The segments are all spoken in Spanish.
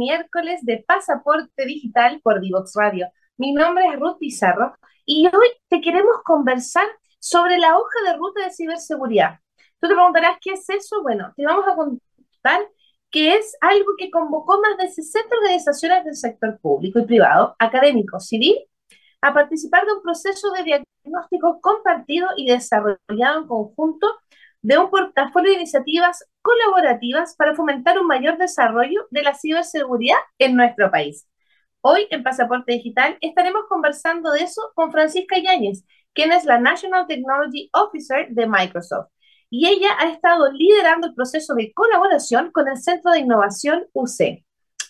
miércoles de Pasaporte Digital por Divox Radio. Mi nombre es Ruth Pizarro y hoy te queremos conversar sobre la hoja de ruta de ciberseguridad. Tú te preguntarás, ¿qué es eso? Bueno, te vamos a contar que es algo que convocó más de 60 organizaciones del sector público y privado, académico, civil, a participar de un proceso de diagnóstico compartido y desarrollado en conjunto de un portafolio de iniciativas colaborativas para fomentar un mayor desarrollo de la ciberseguridad en nuestro país. Hoy en Pasaporte Digital estaremos conversando de eso con Francisca Yáñez, quien es la National Technology Officer de Microsoft. Y ella ha estado liderando el proceso de colaboración con el Centro de Innovación UC.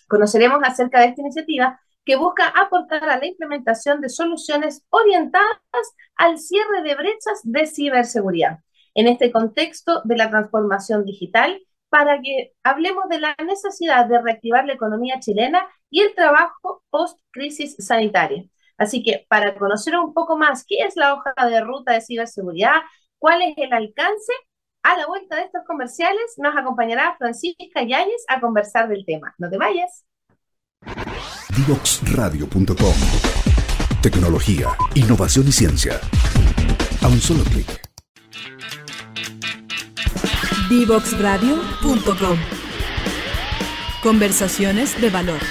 Conoceremos acerca de esta iniciativa que busca aportar a la implementación de soluciones orientadas al cierre de brechas de ciberseguridad en este contexto de la transformación digital para que hablemos de la necesidad de reactivar la economía chilena y el trabajo post-crisis sanitaria. Así que para conocer un poco más qué es la hoja de ruta de ciberseguridad, cuál es el alcance, a la vuelta de estos comerciales nos acompañará Francisca Yáñez a conversar del tema. No te vayas. Divoxradio.com Tecnología, innovación y ciencia. A un solo clic Divoxradio.com Conversaciones de valor.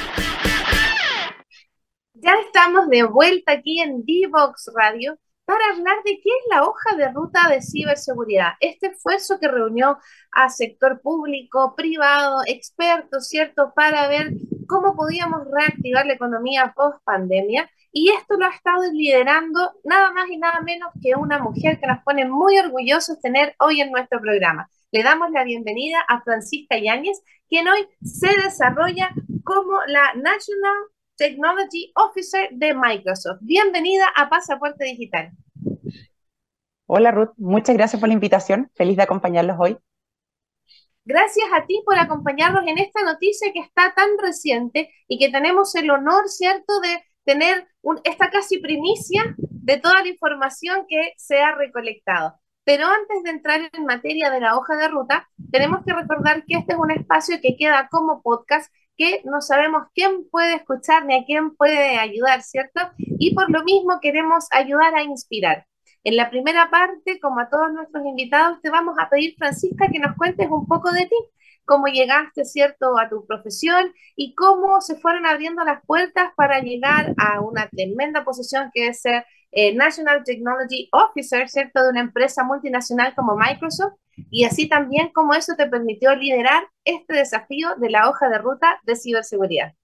Ya estamos de vuelta aquí en Divox Radio para hablar de qué es la hoja de ruta de ciberseguridad. Este esfuerzo que reunió a sector público, privado, expertos, ¿cierto?, para ver cómo podíamos reactivar la economía post pandemia. Y esto lo ha estado liderando nada más y nada menos que una mujer que nos pone muy orgullosos tener hoy en nuestro programa. Le damos la bienvenida a Francisca Yáñez, quien hoy se desarrolla como la National Technology Officer de Microsoft. Bienvenida a Pasaporte Digital. Hola Ruth, muchas gracias por la invitación. Feliz de acompañarlos hoy. Gracias a ti por acompañarnos en esta noticia que está tan reciente y que tenemos el honor, ¿cierto?, de tener esta casi primicia de toda la información que se ha recolectado. Pero antes de entrar en materia de la hoja de ruta, tenemos que recordar que este es un espacio que queda como podcast que no sabemos quién puede escuchar ni a quién puede ayudar, ¿cierto? Y por lo mismo queremos ayudar a inspirar. En la primera parte, como a todos nuestros invitados, te vamos a pedir, Francisca, que nos cuentes un poco de ti, cómo llegaste, ¿cierto?, a tu profesión y cómo se fueron abriendo las puertas para llegar a una tremenda posición que es ser eh, National Technology Officer, ¿cierto?, de una empresa multinacional como Microsoft, y así también cómo eso te permitió liderar este desafío de la hoja de ruta de ciberseguridad.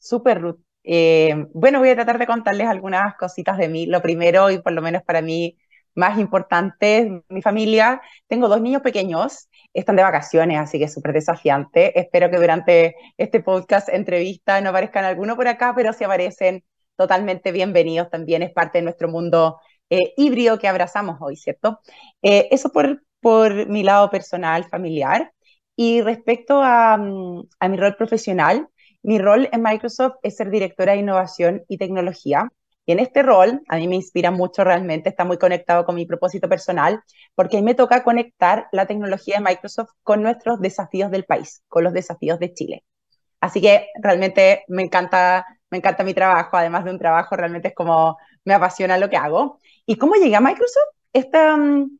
Super, Ruth. Eh, bueno, voy a tratar de contarles algunas cositas de mí. Lo primero, y por lo menos para mí más importante, mi familia. Tengo dos niños pequeños, están de vacaciones, así que es súper desafiante. Espero que durante este podcast, entrevista, no aparezcan alguno por acá, pero si aparecen, totalmente bienvenidos también, es parte de nuestro mundo eh, híbrido que abrazamos hoy, ¿cierto? Eh, eso por, por mi lado personal, familiar. Y respecto a, mm, a mi rol profesional, mi rol en Microsoft es ser directora de innovación y tecnología. Y en este rol, a mí me inspira mucho realmente, está muy conectado con mi propósito personal, porque a mí me toca conectar la tecnología de Microsoft con nuestros desafíos del país, con los desafíos de Chile. Así que realmente me encanta me encanta mi trabajo, además de un trabajo, realmente es como me apasiona lo que hago. ¿Y cómo llegué a Microsoft? Esta, mm,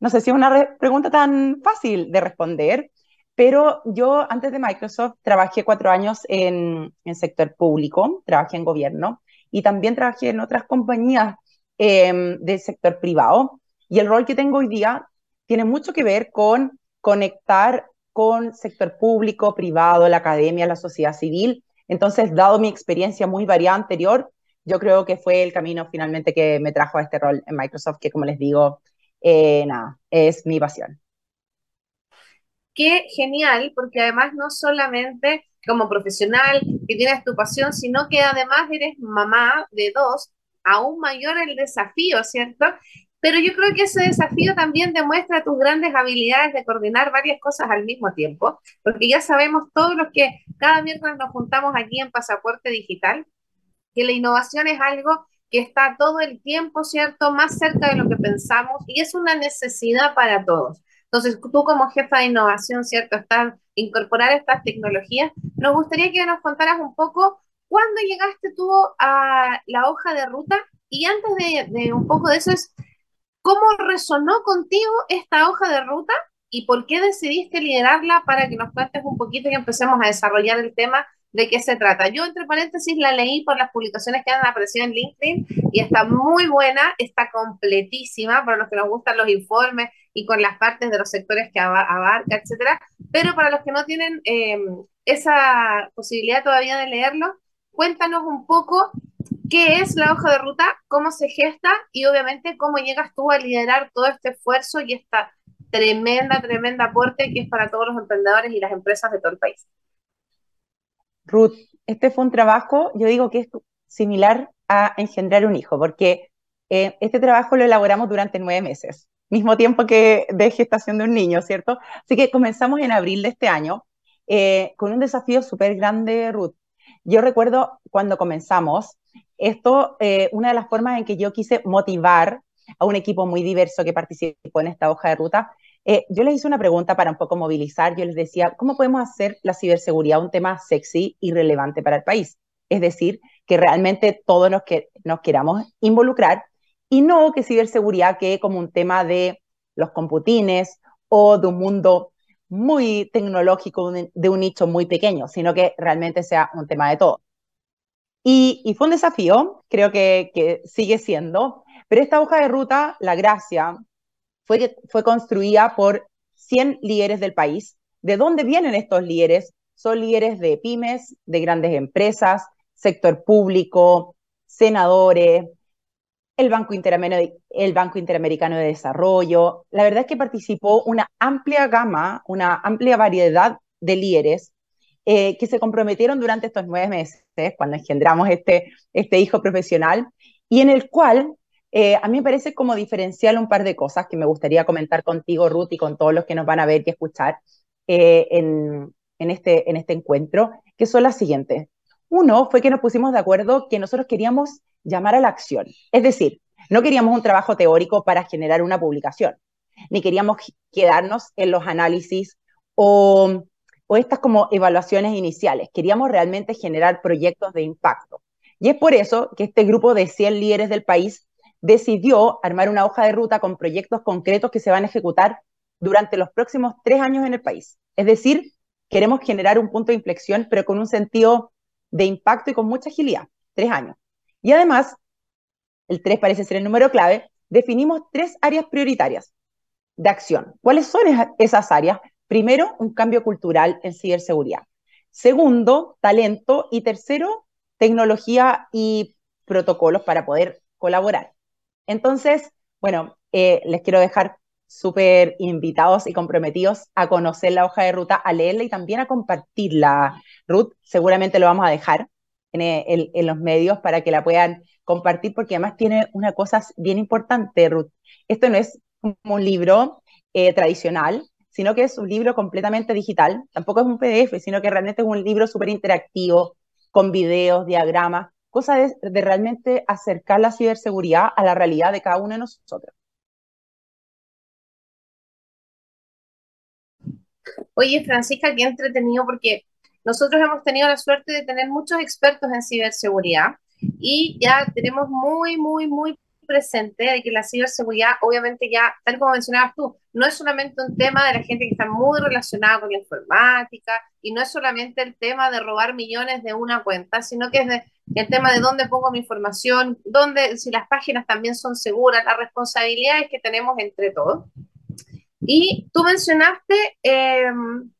no sé si es una pregunta tan fácil de responder, pero yo antes de Microsoft trabajé cuatro años en, el sector público, trabajé en gobierno y también trabajé en otras compañías em, del sector privado. Y el rol que tengo hoy día tiene mucho que ver con conectar con sector público, privado, la academia, la sociedad civil entonces, dado mi experiencia muy variada anterior, yo creo que fue el camino finalmente que me trajo a este rol en Microsoft, que como les digo, eh, nada, es mi pasión. Qué genial, porque además no solamente como profesional que tienes tu pasión, sino que además eres mamá de dos, aún mayor el desafío, ¿cierto? Pero yo creo que ese desafío también demuestra tus grandes habilidades de coordinar varias cosas al mismo tiempo, porque ya sabemos todos los que cada miércoles nos juntamos aquí en Pasaporte Digital, que la innovación es algo que está todo el tiempo, ¿cierto?, más cerca de lo que pensamos y es una necesidad para todos. Entonces, tú como jefa de innovación, ¿cierto? Estás incorporar estas tecnologías. Nos gustaría que nos contaras un poco cuándo llegaste tú a la hoja de ruta y antes de, de un poco de eso es, ¿cómo resonó contigo esta hoja de ruta y por qué decidiste liderarla para que nos cuentes un poquito y empecemos a desarrollar el tema de qué se trata. Yo, entre paréntesis, la leí por las publicaciones que han aparecido en LinkedIn y está muy buena, está completísima para los que nos gustan los informes y con las partes de los sectores que abarca, etcétera. Pero para los que no tienen eh, esa posibilidad todavía de leerlo, cuéntanos un poco qué es la hoja de ruta, cómo se gesta y obviamente cómo llegas tú a liderar todo este esfuerzo y esta tremenda, tremenda aporte que es para todos los emprendedores y las empresas de todo el país. Ruth, este fue un trabajo, yo digo que es similar a engendrar un hijo, porque eh, este trabajo lo elaboramos durante nueve meses, mismo tiempo que de gestación de un niño, ¿cierto? Así que comenzamos en abril de este año eh, con un desafío súper grande, Ruth. Yo recuerdo cuando comenzamos, esto, eh, una de las formas en que yo quise motivar a un equipo muy diverso que participó en esta hoja de ruta eh, yo les hice una pregunta para un poco movilizar. Yo les decía, ¿cómo podemos hacer la ciberseguridad un tema sexy y relevante para el país? Es decir, que realmente todos nos, que, nos queramos involucrar y no que ciberseguridad quede como un tema de los computines o de un mundo muy tecnológico, de un nicho muy pequeño, sino que realmente sea un tema de todo. Y, y fue un desafío, creo que, que sigue siendo, pero esta hoja de ruta, la gracia fue, construida por 100 líderes del país. ¿De dónde vienen estos líderes? Son líderes de pymes, de grandes empresas, sector público, senadores, el Banco, el Banco Interamericano de Desarrollo. La verdad es que participó una amplia gama, una amplia variedad de líderes eh, que se comprometieron durante estos nueve meses, cuando engendramos este, este hijo profesional, y en el cual eh, a mí me parece como diferencial un par de cosas que me gustaría comentar contigo, Ruth, y con todos los que nos van a ver y escuchar eh, en, este, en este encuentro, que son las siguientes. Uno fue que nos pusimos de acuerdo que nosotros queríamos llamar a la acción. Es decir, no queríamos un trabajo teórico para generar una publicación, ni queríamos quedarnos en los análisis o, o estas como evaluaciones iniciales. Queríamos realmente generar proyectos de impacto. Y es por eso que este grupo de 100 líderes del país decidió armar una hoja de ruta con proyectos concretos que se van a ejecutar durante los próximos tres años en el país. Es decir, queremos generar un punto de inflexión, pero con un sentido de impacto y con mucha agilidad. Tres años. Y además, el tres parece ser el número clave, definimos tres áreas prioritarias de acción. ¿Cuáles son esas áreas? Primero, un cambio cultural en ciberseguridad. Segundo, talento. Y tercero, tecnología y protocolos para poder colaborar. Entonces, bueno, eh, les quiero dejar súper invitados y comprometidos a conocer la hoja de ruta, a leerla y también a compartirla. Ruth, seguramente lo vamos a dejar en, en, los medios para que la puedan compartir, porque además tiene una cosa bien importante, Ruth. Esto no es un libro eh, tradicional, sino que es un libro completamente digital. Tampoco es un PDF, sino que realmente es un libro súper interactivo, con videos, diagramas, cosa de, de realmente acercar la ciberseguridad a la realidad de cada uno de nosotros. Oye, Francisca, qué entretenido porque nosotros hemos tenido la suerte de tener muchos expertos en ciberseguridad y ya tenemos muy, muy, muy presente de que la ciberseguridad, obviamente ya, tal como mencionabas tú, no es solamente un tema de la gente que está muy relacionada con la informática y no es solamente el tema de robar millones de una cuenta, sino que es el tema de dónde pongo mi información, dónde, si las páginas también son seguras, las responsabilidades que tenemos entre todos. Y tú mencionaste em,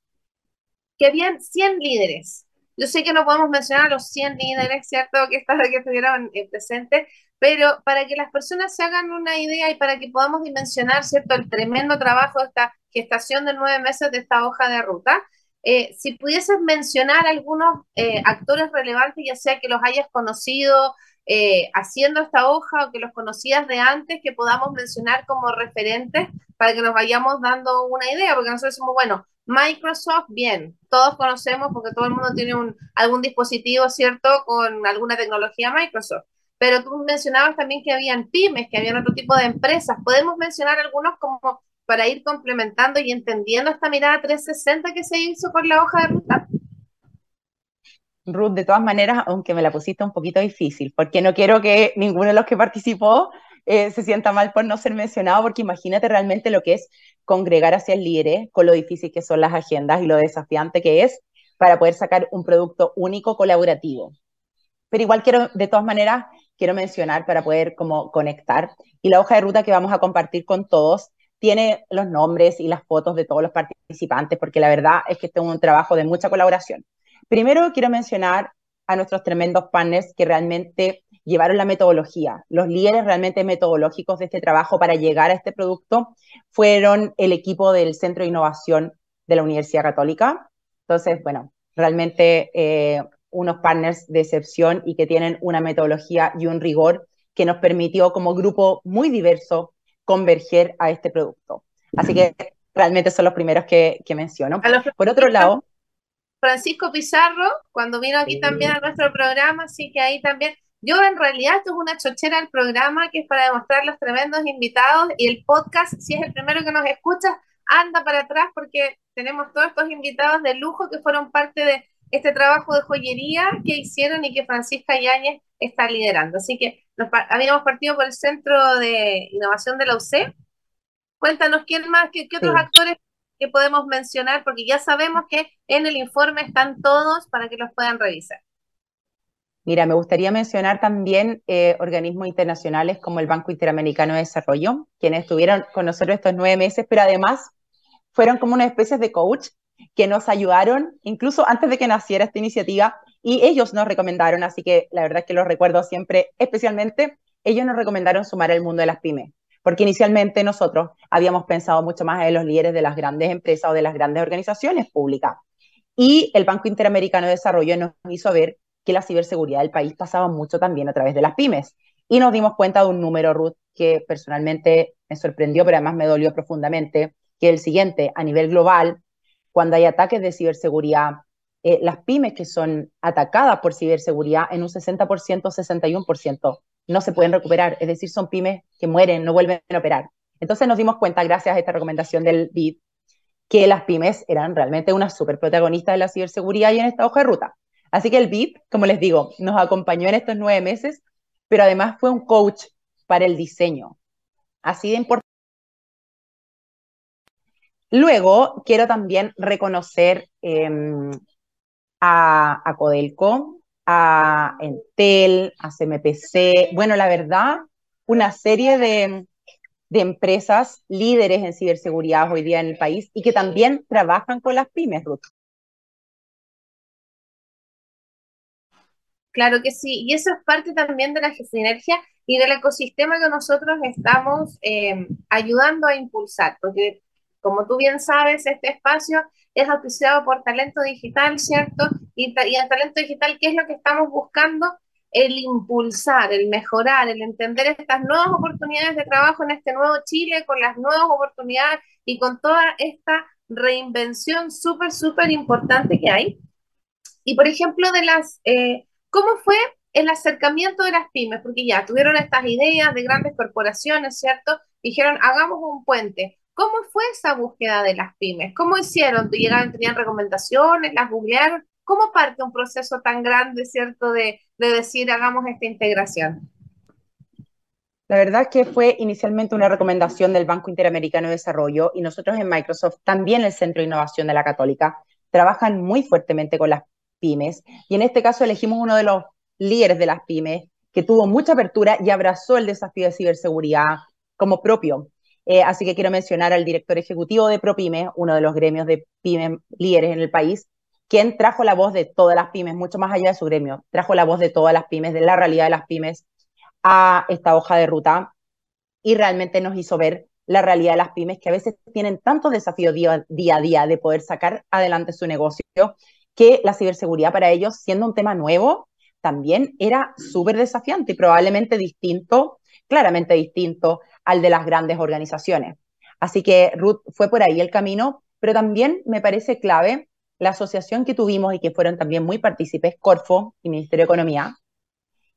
que habían 100 líderes. Yo sé que no podemos mencionar a los 100 líderes, ¿cierto?, que, que estuvieron eh, presentes, pero para que las personas se hagan una idea y para que podamos dimensionar, ¿cierto?, el tremendo trabajo de esta gestación de nueve meses de esta hoja de ruta, eh, si pudieses mencionar algunos eh, actores relevantes, ya sea que los hayas conocido eh, haciendo esta hoja o que los conocías de antes, que podamos mencionar como referentes para que nos vayamos dando una idea, porque nosotros decimos, bueno, Microsoft, bien, todos conocemos porque todo el mundo tiene un, algún dispositivo, ¿cierto?, con alguna tecnología Microsoft. Pero tú mencionabas también que habían pymes, que habían otro tipo de empresas. ¿Podemos mencionar algunos como para ir complementando y entendiendo esta mirada 360 que se hizo con la hoja de ruta? Ruth, de todas maneras, aunque me la pusiste un poquito difícil, porque no quiero que ninguno de los que participó eh, se sienta mal por no ser mencionado, porque imagínate realmente lo que es congregar hacia el líder, con lo difícil que son las agendas y lo desafiante que es para poder sacar un producto único colaborativo. Pero igual quiero, de todas maneras, quiero mencionar para poder como conectar. Y la hoja de ruta que vamos a compartir con todos tiene los nombres y las fotos de todos los participantes, porque la verdad es que este es un trabajo de mucha colaboración. Primero quiero mencionar a nuestros tremendos partners que realmente llevaron la metodología. Los líderes realmente metodológicos de este trabajo para llegar a este producto fueron el equipo del Centro de Innovación de la Universidad Católica. Entonces, bueno, realmente eh, unos partners de excepción y que tienen una metodología y un rigor que nos permitió como grupo muy diverso converger a este producto. Así que realmente son los primeros que, que menciono. Por otro lado, Francisco Pizarro, cuando vino aquí también a nuestro programa, así que ahí también. Yo en realidad esto es una chochera del programa que es para demostrar los tremendos invitados y el podcast, si es el primero que nos escucha, anda para atrás porque tenemos todos estos invitados de lujo que fueron parte de este trabajo de joyería que hicieron y que Francisca Yáñez está liderando. Así que habíamos partido por el Centro de Innovación de la UC. Cuéntanos quién más, qué, otros actores que podemos mencionar, porque ya sabemos que en el informe están todos para que los puedan revisar. Mira, me gustaría mencionar también eh, organismos internacionales como el Banco Interamericano de Desarrollo, quienes estuvieron con nosotros estos nueve meses, pero además fueron como una especie de coach que nos ayudaron, incluso antes de que naciera esta iniciativa, y ellos nos recomendaron, así que la verdad es que los recuerdo siempre, especialmente, ellos nos recomendaron sumar el mundo de las pymes porque inicialmente nosotros habíamos pensado mucho más en los líderes de las grandes empresas o de las grandes organizaciones públicas. Y el Banco Interamericano de Desarrollo nos hizo ver que la ciberseguridad del país pasaba mucho también a través de las pymes. Y nos dimos cuenta de un número, Ruth, que personalmente me sorprendió, pero además me dolió profundamente, que el siguiente, a nivel global, cuando hay ataques de ciberseguridad, eh, las pymes que son atacadas por ciberseguridad en un 60%, 61% no se pueden recuperar, es decir, son pymes que mueren, no vuelven a operar. Entonces nos dimos cuenta, gracias a esta recomendación del BID, que las pymes eran realmente una super protagonista de la ciberseguridad y en esta hoja de ruta. Así que el BID, como les digo, nos acompañó en estos nueve meses, pero además fue un coach para el diseño. Así de importante. Luego, quiero también reconocer em, a, a, Codelco, a Entel, a CMPC, bueno, la verdad, una serie de, empresas líderes en ciberseguridad hoy día en el país y que también trabajan con las pymes, Ruth. Claro que sí, y eso es parte también de la sinergia y del ecosistema que nosotros estamos eh, ayudando a impulsar, porque como tú bien sabes, este espacio es auspiciado por Talento Digital, ¿cierto? Y, el Talento Digital, ¿qué es lo que estamos buscando? El impulsar, el mejorar, el entender estas nuevas oportunidades de trabajo en este nuevo Chile, con las nuevas oportunidades y con toda esta reinvención súper, súper importante que hay. Y por ejemplo, de las, eh, ¿cómo fue el acercamiento de las pymes? Porque ya tuvieron estas ideas de grandes corporaciones, ¿cierto? Dijeron, hagamos un puente. ¿Cómo fue esa búsqueda de las pymes? ¿Cómo hicieron? ¿Llegaron, tenían recomendaciones? ¿Las googlearon? ¿Cómo parte un proceso tan grande, cierto, de, decir hagamos esta integración? La verdad es que fue inicialmente una recomendación del Banco Interamericano de Desarrollo y nosotros en Microsoft, también el Centro de Innovación de la Católica, trabajan muy fuertemente con las pymes y en este caso elegimos uno de los líderes de las pymes que tuvo mucha apertura y abrazó el desafío de ciberseguridad como propio. Eh, así que quiero mencionar al director ejecutivo de ProPyme, uno de los gremios de pymes líderes en el país, quien trajo la voz de todas las pymes, mucho más allá de su gremio, trajo la voz de todas las pymes, de la realidad de las pymes a esta hoja de ruta y realmente nos hizo ver la realidad de las pymes que a veces tienen tantos desafíos día, día a día de poder sacar adelante su negocio que la ciberseguridad para ellos, siendo un tema nuevo, también era súper desafiante y probablemente distinto, claramente distinto al de las grandes organizaciones. Así que Ruth fue por ahí el camino, pero también me parece clave la asociación que tuvimos y que fueron también muy partícipes, Corfo y Ministerio de Economía,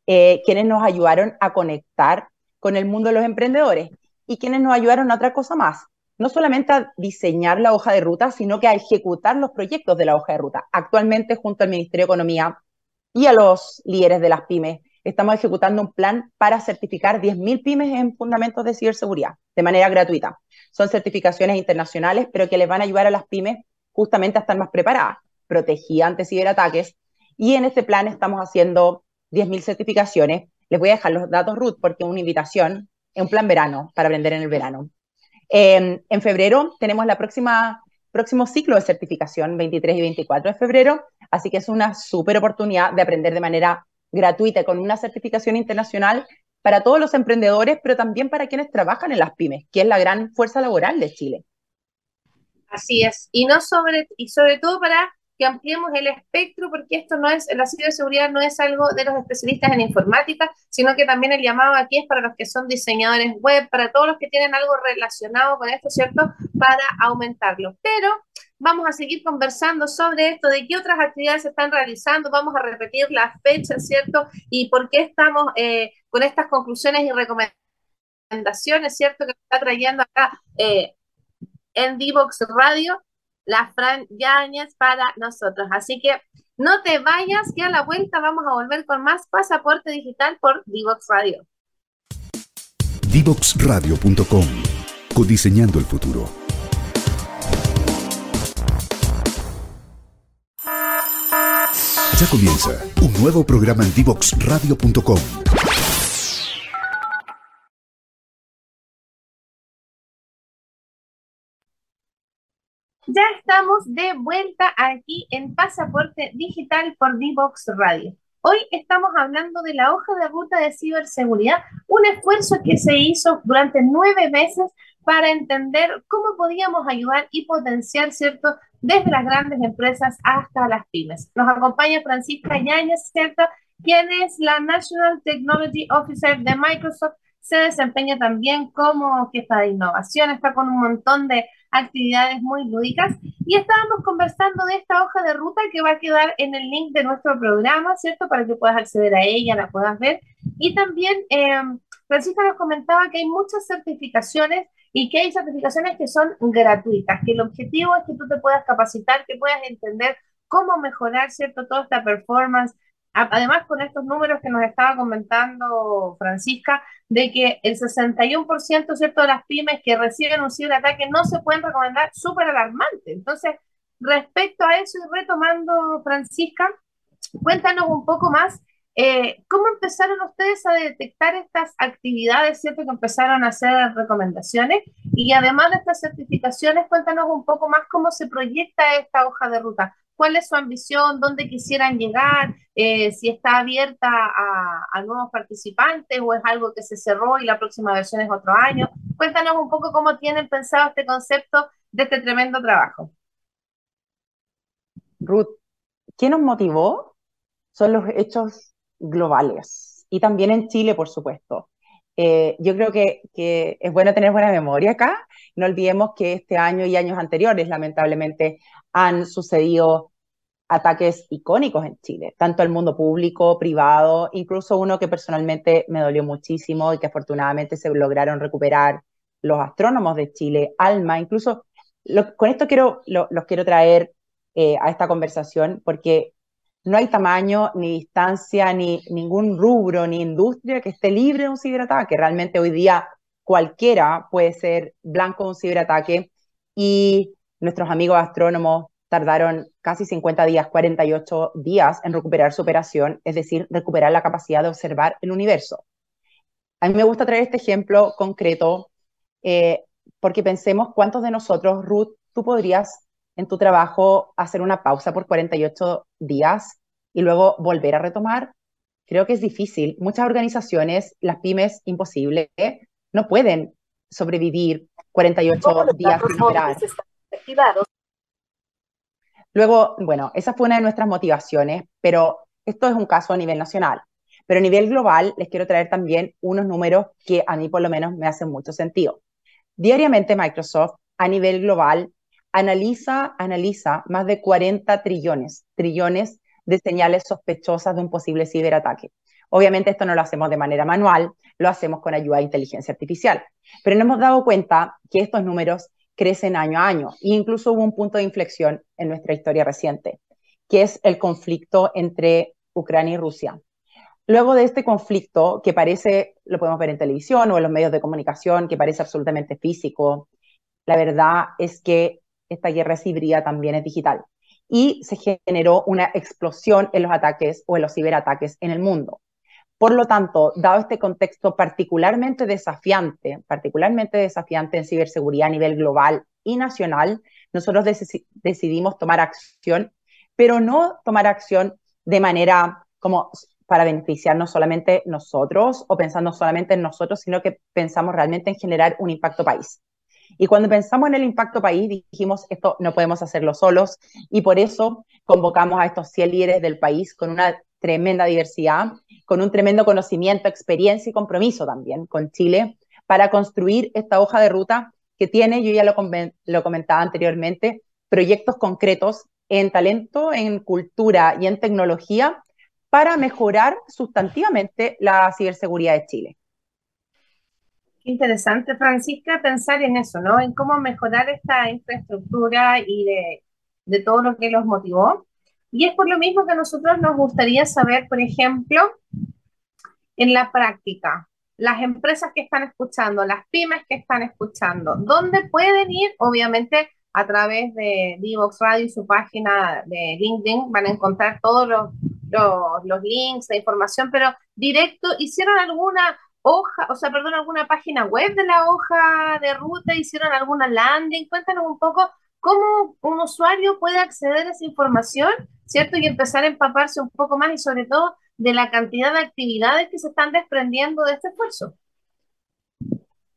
eh, quienes nos ayudaron a conectar con el mundo de los emprendedores y quienes nos ayudaron a otra cosa más, no solamente a diseñar la hoja de ruta, sino que a ejecutar los proyectos de la hoja de ruta. Actualmente, junto al Ministerio de Economía y a los líderes de las pymes, estamos ejecutando un plan para certificar 10.000 pymes en fundamentos de ciberseguridad de manera gratuita. Son certificaciones internacionales, pero que les van a ayudar a las pymes justamente a estar más preparadas, protegidas ante ciberataques. Y en este plan estamos haciendo 10.000 certificaciones. Les voy a dejar los datos, Ruth, porque es una invitación, es un plan verano, para aprender en el verano. en febrero tenemos la próxima próximo ciclo de certificación, 23 y 24 de febrero, así que es una súper oportunidad de aprender de manera gratuita con una certificación internacional para todos los emprendedores, pero también para quienes trabajan en las pymes, que es la gran fuerza laboral de Chile. Así es, y no sobre y sobre todo para que ampliemos el espectro, porque esto no es, la ciberseguridad no es algo de los especialistas en informática, sino que también el llamado aquí es para los que son diseñadores web, para todos los que tienen algo relacionado con esto, ¿cierto? Para aumentarlo. Pero vamos a seguir conversando sobre esto, de qué otras actividades se están realizando, vamos a repetir las fechas, ¿cierto? Y por qué estamos eh, con estas conclusiones y recomendaciones, ¿cierto? Que está trayendo acá eh, en Divox Radio la Fran Yáñez para nosotros. Así que no te vayas, que a la vuelta vamos a volver con más pasaporte digital por Divox Radio. Divoxradio.com Codiseñando el futuro. Ya comienza un nuevo programa en Divoxradio.com Ya estamos de vuelta aquí en Pasaporte Digital por Divox Radio. Hoy estamos hablando de la hoja de ruta de ciberseguridad, un esfuerzo que se hizo durante nueve meses para entender cómo podíamos ayudar y potenciar, ¿cierto?, desde las grandes empresas hasta las pymes. Nos acompaña Francisca Yáñez, ¿cierto?, quien es la National Technology Officer de Microsoft, se desempeña también como jefa de innovación, está con un montón de actividades muy lúdicas. Y estábamos conversando de esta hoja de ruta que va a quedar en el link de nuestro programa, ¿cierto? Para que puedas acceder a ella, la puedas ver. Y también eh, Francisca nos comentaba que hay muchas certificaciones y que hay certificaciones que son gratuitas, que el objetivo es que tú te puedas capacitar, que puedas entender cómo mejorar, ¿cierto? Toda esta performance, Además, con estos números que nos estaba comentando Francisca, de que el 61% ¿cierto? de las pymes que reciben un ciberataque no se pueden recomendar, súper alarmante. Entonces, respecto a eso y retomando, Francisca, cuéntanos un poco más, eh, ¿cómo empezaron ustedes a detectar estas actividades, ¿cierto? Que empezaron a hacer recomendaciones. Y además de estas certificaciones, cuéntanos un poco más cómo se proyecta esta hoja de ruta cuál es su ambición, dónde quisieran llegar, eh, si está abierta a, nuevos participantes o es algo que se cerró y la próxima versión es otro año. Cuéntanos un poco cómo tienen pensado este concepto de este tremendo trabajo. Ruth, ¿qué nos motivó? Son los hechos globales y también en Chile, por supuesto. Eh, yo creo que, es bueno tener buena memoria acá. No olvidemos que este año y años anteriores, lamentablemente, han sucedido ataques icónicos en Chile, tanto el mundo público, privado, incluso uno que personalmente me dolió muchísimo y que afortunadamente se lograron recuperar los astrónomos de Chile, Alma, incluso con esto quiero, los quiero traer eh, a esta conversación porque no hay tamaño, ni distancia, ni ningún rubro, ni industria que esté libre de un ciberataque. Realmente hoy día cualquiera puede ser blanco de un ciberataque y nuestros amigos astrónomos tardaron casi 50 días, 48 días en recuperar su operación, es decir, recuperar la capacidad de observar el universo. A mí me gusta traer este ejemplo concreto eh, porque pensemos cuántos de nosotros, Ruth, tú podrías en tu trabajo hacer una pausa por 48 días y luego volver a retomar. Creo que es difícil. Muchas organizaciones, las pymes, imposible, no pueden sobrevivir 48 días sin operar. Luego, bueno, esa fue una de nuestras motivaciones, pero esto es un caso a nivel nacional. Pero a nivel global les quiero traer también unos números que a mí por lo menos me hacen mucho sentido. Diariamente Microsoft a nivel global analiza, analiza más de 40 trillones, trillones de señales sospechosas de un posible ciberataque. Obviamente esto no lo hacemos de manera manual, lo hacemos con ayuda de inteligencia artificial. Pero nos hemos dado cuenta que estos números crecen año a año. E incluso hubo un punto de inflexión en nuestra historia reciente, que es el conflicto entre Ucrania y Rusia. Luego de este conflicto, que parece, lo podemos ver en televisión o en los medios de comunicación, que parece absolutamente físico, la verdad es que esta guerra es híbrida, también es digital. Y se generó una explosión en los ataques o en los ciberataques en el mundo. Por lo tanto, dado este contexto particularmente desafiante, particularmente desafiante en ciberseguridad a nivel global y nacional, nosotros decidimos tomar acción, pero no tomar acción de manera como para beneficiarnos solamente nosotros o pensando solamente en nosotros, sino que pensamos realmente en generar un impacto país. Y cuando pensamos en el impacto país, dijimos, esto no podemos hacerlo solos, y por eso convocamos a estos 100 líderes del país con una tremenda diversidad, con un tremendo conocimiento, experiencia y compromiso también con Chile, para construir esta hoja de ruta que tiene, yo ya lo, lo comentaba anteriormente, proyectos concretos en talento, en cultura y en tecnología para mejorar sustantivamente la ciberseguridad de Chile. Interesante, Francisca, pensar en eso, ¿no? En cómo mejorar esta infraestructura y de, de todo lo que los motivó. Y es por lo mismo que a nosotros nos gustaría saber, por ejemplo, en la práctica, las empresas que están escuchando, las pymes que están escuchando, ¿dónde pueden ir? Obviamente a través de Divox Radio y su página de LinkedIn van a encontrar todos los, los, links, la información, pero directo, ¿hicieron alguna hoja, o sea, perdón, alguna página web de la hoja de ruta? ¿Hicieron alguna landing? Cuéntanos un poco cómo un usuario puede acceder a esa información, ¿cierto? Y empezar a empaparse un poco más y sobre todo de la cantidad de actividades que se están desprendiendo de este esfuerzo.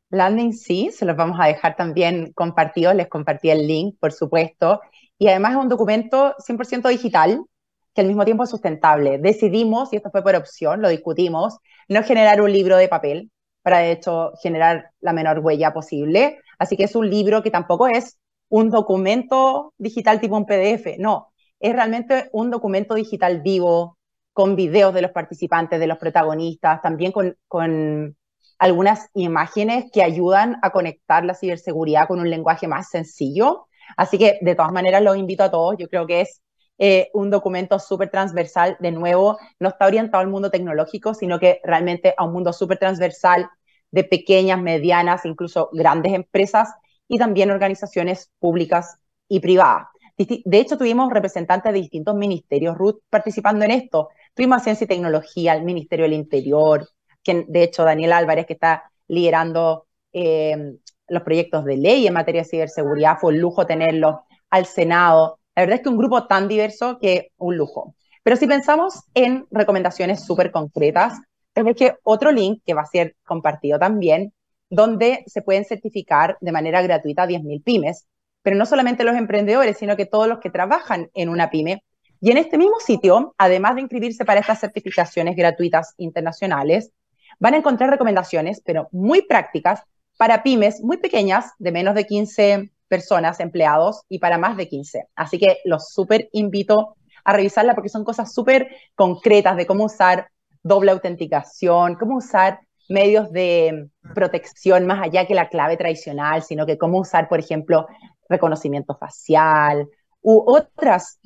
Landing sí, se los vamos a dejar también compartidos, les compartí el link, por supuesto, y además es un documento 100% digital que al mismo tiempo es sustentable. Decidimos, y esto fue por opción, lo discutimos, no generar un libro de papel, para de hecho generar la menor huella posible, así que es un libro que tampoco es un documento digital tipo un PDF, no, es realmente un documento digital vivo, con videos de los participantes, de los protagonistas, también con, con algunas imágenes que ayudan a conectar la ciberseguridad con un lenguaje más sencillo. Así que de todas maneras los invito a todos. Yo creo que es eh, un documento súper transversal. De nuevo, no está orientado al mundo tecnológico, sino que realmente a un mundo súper transversal de pequeñas, medianas, incluso grandes empresas y también organizaciones públicas y privadas. De hecho, tuvimos representantes de distintos ministerios, Ruth, participando en esto. Tuvimos Ciencia y Tecnología, el Ministerio del Interior, que de hecho Daniel Álvarez, que está liderando eh, los proyectos de ley en materia de ciberseguridad, fue un lujo tenerlo al Senado. La verdad es que un grupo tan diverso que un lujo. Pero si pensamos en recomendaciones súper concretas, es que otro link que va a ser compartido también, donde se pueden certificar de manera gratuita 10.000 pymes, pero no solamente los emprendedores, sino que todos los que trabajan en una pyme. Y en este mismo sitio, además de inscribirse para estas certificaciones gratuitas internacionales, van a encontrar recomendaciones, pero muy prácticas, para pymes muy pequeñas, de menos de 15 personas, empleados, y para más de 15. Así que los súper invito a revisarla porque son cosas súper concretas de cómo usar doble autenticación, cómo usar medios de protección más allá que la clave tradicional, sino que cómo usar, por ejemplo, reconocimiento facial u otras.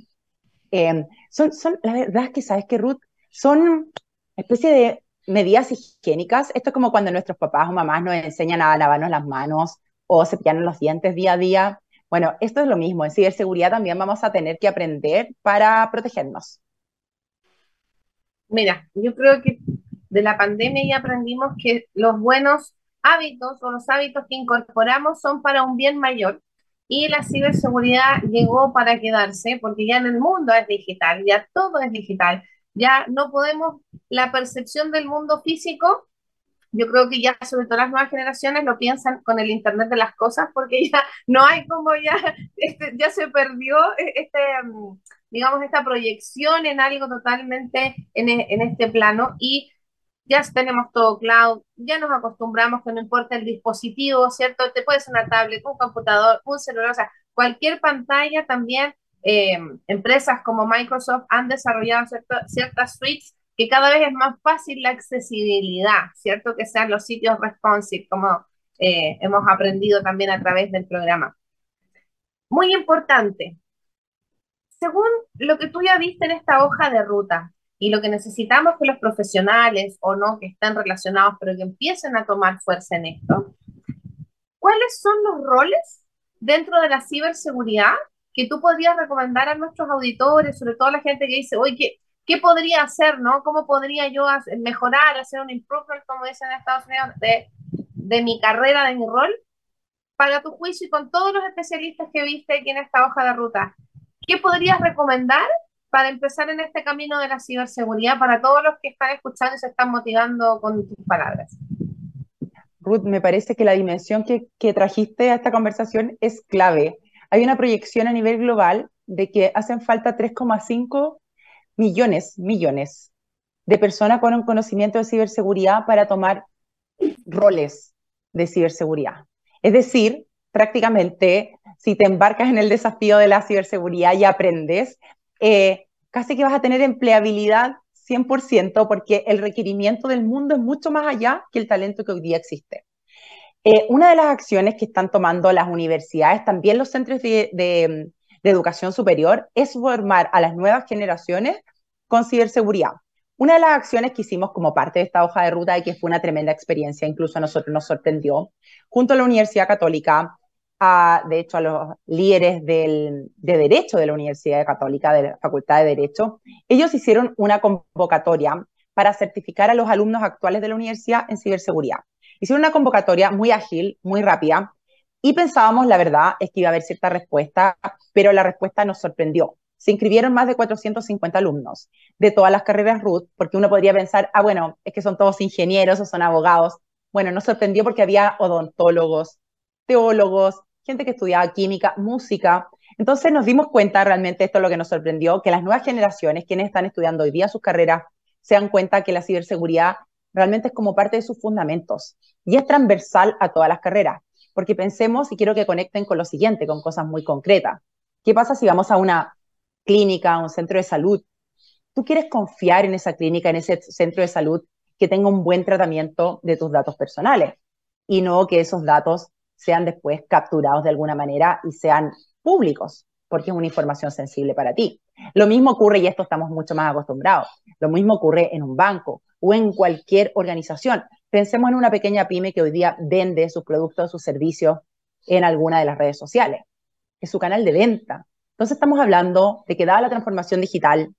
Eh, son, son, la verdad es que, ¿sabes que Ruth? Son especie de medidas higiénicas, esto es como cuando nuestros papás o mamás nos enseñan a lavarnos las manos o cepillarnos los dientes día a día. Bueno, esto es lo mismo. En ciberseguridad también vamos a tener que aprender para protegernos. Mira, yo creo que de la pandemia ya aprendimos que los buenos hábitos o los hábitos que incorporamos son para un bien mayor y la ciberseguridad llegó para quedarse porque ya en el mundo es digital, ya todo es digital ya no podemos, la percepción del mundo físico, yo creo que ya sobre todo las nuevas generaciones lo piensan con el Internet de las cosas, porque ya no hay como ya, este, ya se perdió e, este, mm, digamos, esta proyección en algo totalmente en, e, en este plano y ya tenemos todo cloud, ya nos acostumbramos que no importa el dispositivo, ¿cierto? Te puede ser una tablet, un computador, un celular, o sea, cualquier pantalla también eh, empresas como Microsoft han desarrollado ciertas suites que cada vez es más fácil la accesibilidad, ¿cierto? Que sean los sitios responsive, como eh, hemos aprendido también a través del programa. muy importante. Según lo que tú ya viste en esta hoja de ruta y lo que necesitamos que los profesionales o no que están relacionados, pero que empiecen a tomar fuerza en esto, ¿cuáles son los roles dentro de la ciberseguridad que tú podrías recomendar a nuestros auditores, sobre todo a la gente que dice, oye, ¿qué, ¿qué, podría hacer, no? ¿Cómo podría yo mejorar, hacer un improvement, como dicen en Estados Unidos, de, de mi carrera, de mi rol? Para tu juicio y con todos los especialistas que viste aquí en esta hoja de ruta, ¿qué podrías recomendar para empezar en este camino de la ciberseguridad para todos los que están escuchando y se están motivando con tus palabras? Ruth, me parece que la dimensión que, que trajiste a esta conversación es clave. Hay una proyección a nivel global de que hacen falta 3,5 millones, millones de personas con un conocimiento de ciberseguridad para tomar roles de ciberseguridad. Es decir, prácticamente, si te embarcas en el desafío de la ciberseguridad y aprendes, eh, casi que vas a tener empleabilidad 100% porque el requerimiento del mundo es mucho más allá que el talento que hoy día existe. Eh, una de las acciones que están tomando las universidades, también los centros de, de, educación superior, es formar a las nuevas generaciones con ciberseguridad. Una de las acciones que hicimos como parte de esta hoja de ruta y que fue una tremenda experiencia, incluso a nosotros nos sorprendió, junto a la Universidad Católica, a, de hecho a los líderes del, de Derecho de la Universidad Católica, de la Facultad de Derecho, ellos hicieron una convocatoria para certificar a los alumnos actuales de la universidad en ciberseguridad. Hicieron una convocatoria muy ágil, muy rápida, y pensábamos, la verdad, es que iba a haber cierta respuesta, pero la respuesta nos sorprendió. Se inscribieron más de 450 alumnos de todas las carreras RUT, porque uno podría pensar, ah, bueno, es que son todos ingenieros o son abogados. Bueno, nos sorprendió porque había odontólogos, teólogos, gente que estudiaba química, música. Entonces nos dimos cuenta, realmente esto es lo que nos sorprendió, que las nuevas generaciones, quienes están estudiando hoy día sus carreras, se dan cuenta que la ciberseguridad realmente es como parte de sus fundamentos y es transversal a todas las carreras. Porque pensemos, y quiero que conecten con lo siguiente, con cosas muy concretas. ¿Qué pasa si vamos a una clínica, a un centro de salud? Tú quieres confiar en esa clínica, en ese centro de salud, que tenga un buen tratamiento de tus datos personales y no que esos datos sean después capturados de alguna manera y sean públicos, porque es una información sensible para ti. Lo mismo ocurre, y esto estamos mucho más acostumbrados, lo mismo ocurre en un banco o en cualquier organización. Pensemos en una pequeña pyme que hoy día vende sus productos, sus servicios en alguna de las redes sociales. Es su canal de venta. Entonces estamos hablando de que dada la transformación digital,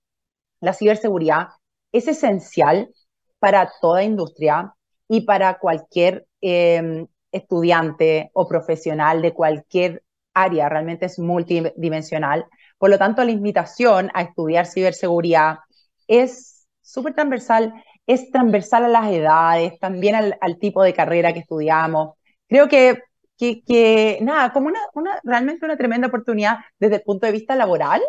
la ciberseguridad es esencial para toda industria y para cualquier eh, estudiante o profesional de cualquier área, realmente es multidimensional. Por lo tanto, la invitación a estudiar ciberseguridad es súper transversal, es transversal a las edades, también al, tipo de carrera que estudiamos. Creo que, que, nada, como una, una, realmente una tremenda oportunidad desde el punto de vista laboral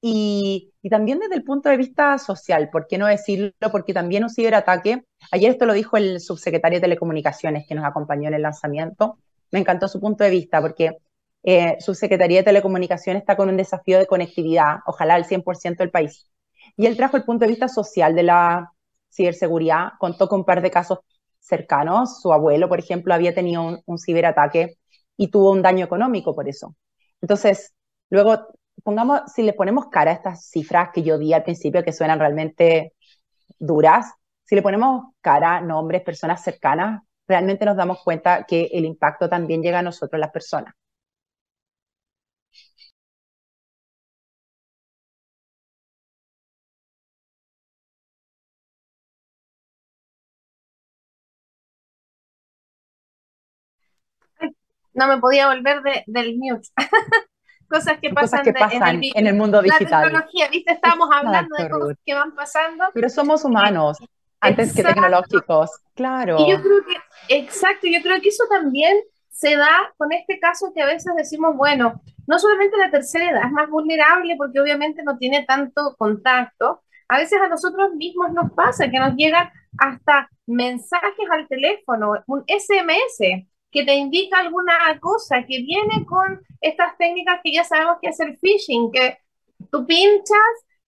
y, y, también desde el punto de vista social, ¿por qué no decirlo? Porque también un ciberataque, ayer esto lo dijo el subsecretario de Telecomunicaciones que nos acompañó en el lanzamiento, me encantó su punto de vista porque eh, su Secretaría de Telecomunicaciones está con un desafío de conectividad, ojalá al 100% del país. Y él trajo el punto de vista social de la ciberseguridad, contó con un par de casos cercanos, su abuelo, por ejemplo, había tenido un, ciberataque y tuvo un daño económico por eso. Entonces, luego pongamos, si le ponemos cara a estas cifras que yo di al principio que suenan realmente duras, si le ponemos cara, nombres, personas cercanas, realmente nos damos cuenta que el impacto también llega a nosotros, las personas. No me podía volver de, del mute. cosas que pasan, en, el, mundo digital. La tecnología, ¿viste? Estamos hablando de cosas que van pasando. Pero somos humanos antes que tecnológicos, claro. Y yo creo que, exacto, yo creo que eso también se da con este caso que a veces decimos, bueno, no solamente la tercera edad es más vulnerable porque obviamente no tiene tanto contacto, a veces a nosotros mismos nos pasa que nos llegan hasta mensajes al teléfono, un SMS, que te indica alguna cosa que viene con estas técnicas que ya sabemos que es el phishing, que tú pinchas,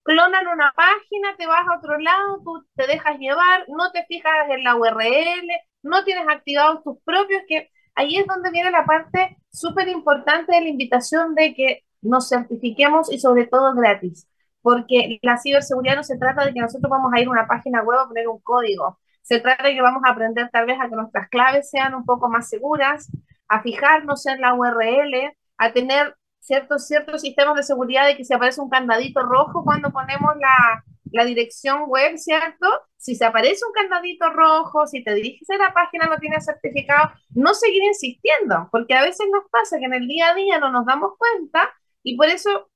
clonan una página, te vas a otro lado, tú te dejas llevar, no te fijas en la URL, no tienes activados tus propios, que ahí es donde viene la parte súper importante de la invitación de que nos certifiquemos y sobre todo gratis, porque la ciberseguridad no se trata de que nosotros vamos a ir a una página web a poner un código, se trata de que vamos a aprender tal vez a que nuestras claves sean un poco más seguras, a fijarnos en la URL, a tener ciertos, ciertos sistemas de seguridad de que si aparece un candadito rojo cuando ponemos la, la dirección web, ¿cierto? Si se aparece un candadito rojo, si te diriges a la página no tiene certificado, no seguir insistiendo, porque a veces nos pasa que en el día a día no nos damos cuenta y por eso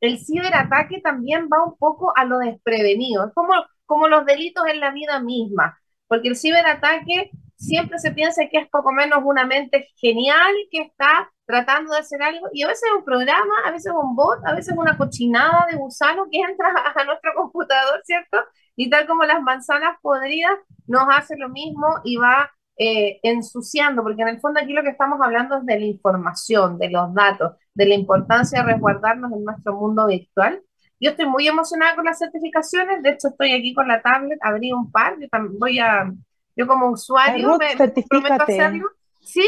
el ciberataque también va un poco a lo desprevenido, es como, como los delitos en la vida misma, porque el ciberataque siempre se piensa que es poco menos una mente genial que está tratando de hacer algo, y a veces es un programa, a veces es un bot, a veces es una cochinada de gusano que entra a nuestro computador, ¿cierto? Y tal como las manzanas podridas, nos hace lo mismo y va eh, ensuciando, porque en el fondo aquí lo que estamos hablando es de la información, de los datos, de la importancia de resguardarnos en nuestro mundo virtual. Yo estoy muy emocionada con las certificaciones, de hecho estoy aquí con la tablet, abrí un par, yo voy a, yo como usuario me, prometo hacerlo. Sí,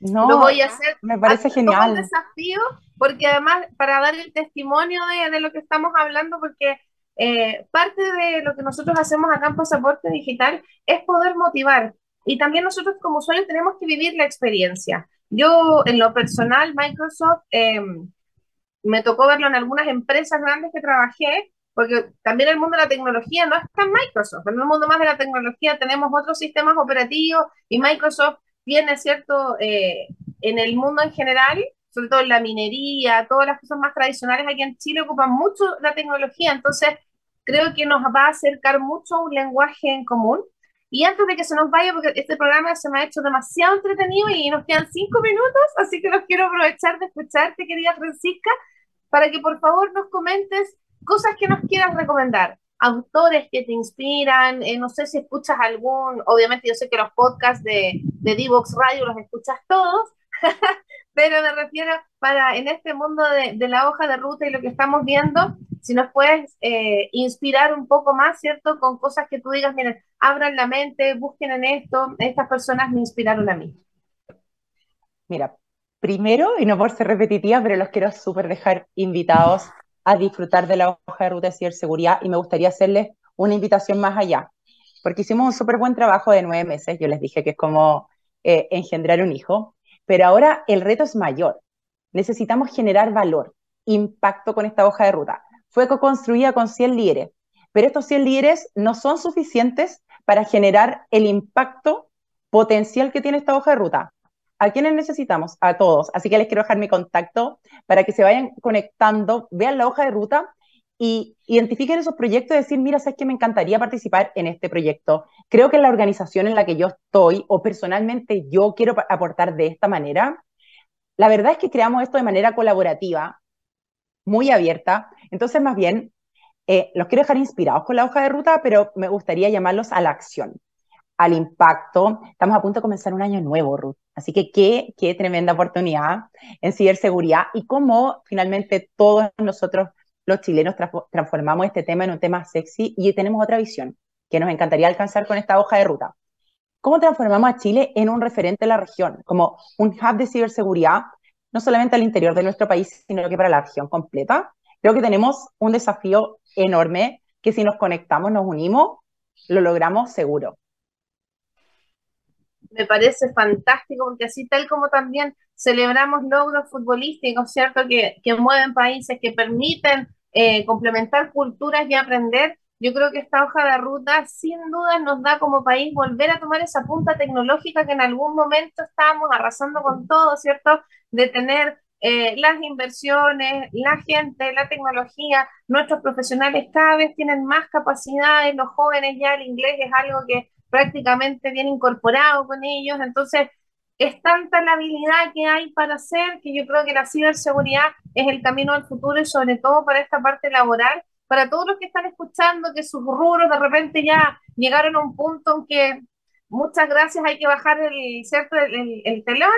no, lo voy a hacer. Me parece genial. un desafío, porque además, para dar el testimonio de, de lo que estamos hablando, porque eh, parte de lo que nosotros hacemos acá en Pasaporte Digital es poder motivar. Y también nosotros como usuarios tenemos que vivir la experiencia. Yo, en lo personal, Microsoft, eh, me tocó verlo en algunas empresas grandes que trabajé, porque también el mundo de la tecnología no está en Microsoft. En el mundo más de la tecnología tenemos otros sistemas operativos y Microsoft tiene, ¿cierto? Eh, en el mundo en general, sobre todo en la minería, todas las cosas más tradicionales aquí en Chile ocupan mucho la tecnología, entonces creo que nos va a acercar mucho un lenguaje en común. Y antes de que se nos vaya, porque este programa se me ha hecho demasiado entretenido y nos quedan cinco minutos, así que los quiero aprovechar de escucharte, querida Francisca, para que por favor nos comentes cosas que nos quieras recomendar autores que te inspiran, eh, no sé si escuchas algún, obviamente yo sé que los podcasts de, de Divox Radio los escuchas todos, pero me refiero para en este mundo de, de, la hoja de ruta y lo que estamos viendo, si nos puedes eh, inspirar un poco más, ¿cierto? Con cosas que tú digas, miren, abran la mente, busquen en esto, estas personas me inspiraron a mí. Mira, primero, y no por ser repetitiva, pero los quiero súper dejar invitados a disfrutar de la hoja de ruta de ciberseguridad y me gustaría hacerles una invitación más allá, porque hicimos un súper buen trabajo de nueve meses, yo les dije que es como eh, engendrar un hijo, pero ahora el reto es mayor. Necesitamos generar valor, impacto con esta hoja de ruta. Fue co-construida con 100 líderes, pero estos 100 líderes no son suficientes para generar el impacto potencial que tiene esta hoja de ruta. ¿A quiénes necesitamos? A todos. Así que les quiero dejar mi contacto para que se vayan conectando, vean la hoja de ruta y identifiquen esos proyectos y decir, mira, sabes que me encantaría participar en este proyecto. Creo que la organización en la que yo estoy o personalmente yo quiero aportar de esta manera. La verdad es que creamos esto de manera colaborativa, muy abierta. Entonces, más bien, eh, los quiero dejar inspirados con la hoja de ruta, pero me gustaría llamarlos a la acción al impacto. Estamos a punto de comenzar un año nuevo, Ruth. Así que qué, qué tremenda oportunidad en ciberseguridad y cómo finalmente todos nosotros, los chilenos, transformamos este tema en un tema sexy y tenemos otra visión que nos encantaría alcanzar con esta hoja de ruta. ¿Cómo transformamos a Chile en un referente de la región, como un hub de ciberseguridad, no solamente al interior de nuestro país, sino que para la región completa? Creo que tenemos un desafío enorme que si nos conectamos, nos unimos, lo logramos seguro me parece fantástico porque así tal como también celebramos logros futbolísticos, ¿cierto? Que, que mueven países, que permiten eh, complementar culturas y aprender. Yo creo que esta hoja de ruta sin duda nos da como país volver a tomar esa punta tecnológica que en algún momento estábamos arrasando con todo, ¿cierto? De tener eh, las inversiones, la gente, la tecnología, nuestros profesionales cada vez tienen más capacidades, los jóvenes ya el inglés es algo que prácticamente bien incorporado con ellos, entonces es tanta la habilidad que hay para hacer que yo creo que la ciberseguridad es el camino al futuro y sobre todo para esta parte laboral, para todos los que están escuchando que sus rubros de repente ya llegaron a un punto en que muchas gracias hay que bajar el, ¿cierto? el, el telón.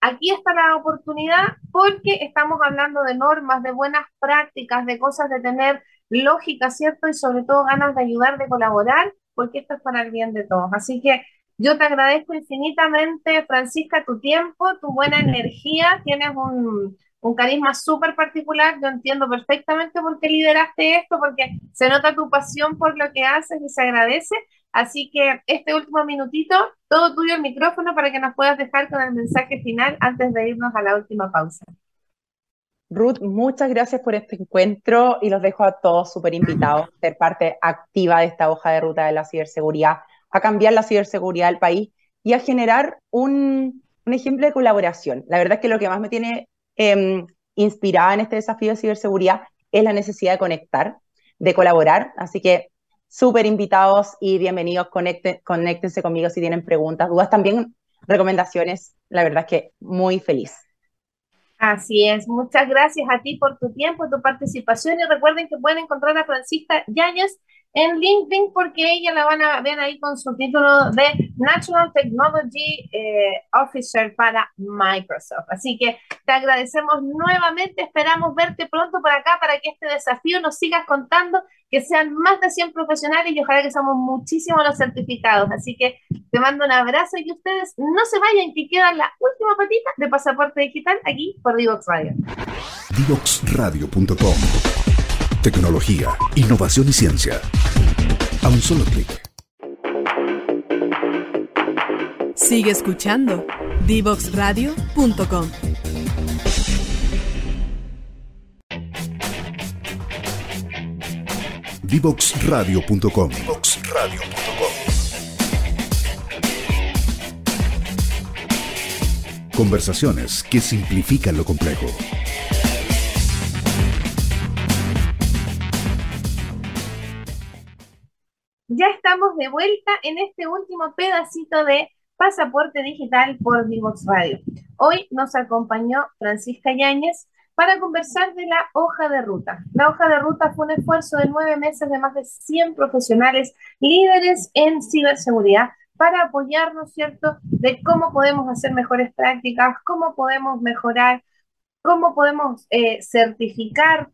Aquí está la oportunidad porque estamos hablando de normas, de buenas prácticas, de cosas de tener lógica, ¿cierto? Y sobre todo ganas de ayudar, de colaborar porque esto es para el bien de todos. Así que Yo te agradezco infinitamente, Francisca, tu tiempo, tu buena energía. Tienes un, un carisma súper particular. Yo entiendo perfectamente por qué lideraste esto, porque se nota tu pasión por lo que haces y se agradece. Así que este último minutito, todo tuyo el micrófono para que nos puedas dejar con el mensaje final antes de irnos a la última pausa. Ruth, muchas gracias por este encuentro y los dejo a todos súper invitados a ser parte activa de esta hoja de ruta de la ciberseguridad, a cambiar la ciberseguridad del país y a generar un, un ejemplo de colaboración. La verdad es que lo que más me tiene eh, inspirada en este desafío de ciberseguridad es la necesidad de conectar, de colaborar. Así que súper invitados y bienvenidos. Conecten, conéctense conmigo si tienen preguntas, dudas, también recomendaciones. La verdad es que muy feliz. Así es, muchas gracias a ti por tu tiempo, tu participación y recuerden que pueden encontrar a Francisca Yáñez en LinkedIn porque ella la van a ver ahí con su título de National Technology eh, Officer para Microsoft. Así que te agradecemos nuevamente, esperamos verte pronto por acá para que este desafío nos sigas contando, que sean más de 100 profesionales y ojalá que somos muchísimos los certificados. Así que te mando un abrazo y que ustedes no se vayan, que queda la última patita de Pasaporte Digital aquí por Divox Radio. Divoxradio.com Tecnología, innovación y ciencia. A un solo clic. Sigue escuchando divoxradio.com. Divoxradio.com. Conversaciones que simplifican lo complejo. Ya estamos de vuelta en este último pedacito de Pasaporte Digital por Divox Radio. Hoy nos acompañó Francisca Yáñez para conversar de la hoja de ruta. La hoja de ruta fue un esfuerzo de nueve meses de más de 100 profesionales líderes en ciberseguridad para apoyarnos, ¿cierto?, de cómo podemos hacer mejores prácticas, cómo podemos mejorar, cómo podemos eh, certificar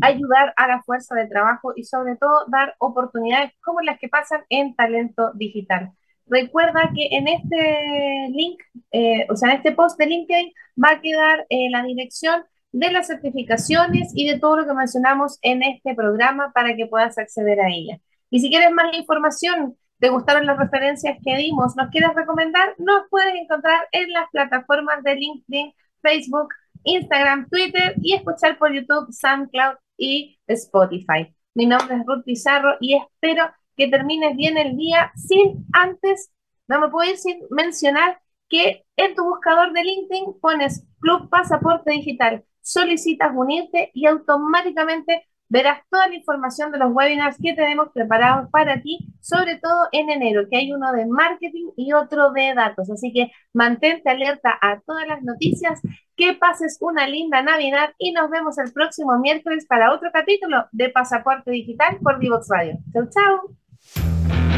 ayudar a la fuerza de trabajo y sobre todo dar oportunidades como las que pasan en talento digital. Recuerda que en este link, eh, o sea, en este post de LinkedIn va a quedar eh, la dirección de las certificaciones y de todo lo que mencionamos en este programa para que puedas acceder a ella. Y si quieres más información, te gustaron las referencias que dimos, nos quieres recomendar, nos puedes encontrar en las plataformas de LinkedIn, Facebook, Instagram, Twitter y escuchar por YouTube, SoundCloud y Spotify. Mi nombre es Ruth Pizarro y espero que termines bien el día sin antes, no me puedo ir sin mencionar que en tu buscador de LinkedIn pones Club Pasaporte Digital, solicitas unirte y automáticamente verás toda la información de los webinars que tenemos preparados para ti, sobre todo en enero, que hay uno de marketing y otro de datos. Así que mantente alerta a todas las noticias, que pases una linda Navidad y nos vemos el próximo miércoles para otro capítulo de Pasaporte Digital por Divox Radio. Chau, chau.